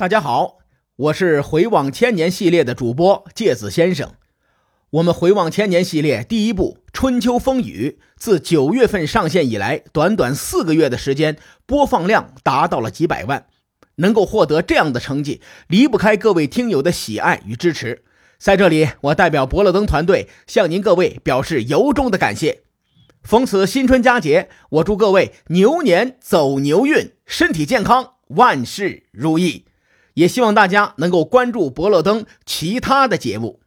大家好，我是回望千年系列的主播芥子先生。我们回望千年系列第一部《春秋风雨》自九月份上线以来，短短四个月的时间，播放量达到了几百万。能够获得这样的成绩，离不开各位听友的喜爱与支持。在这里，我代表伯乐登团队向您各位表示由衷的感谢。逢此新春佳节，我祝各位牛年走牛运，身体健康，万事如意。也希望大家能够关注伯乐登其他的节目。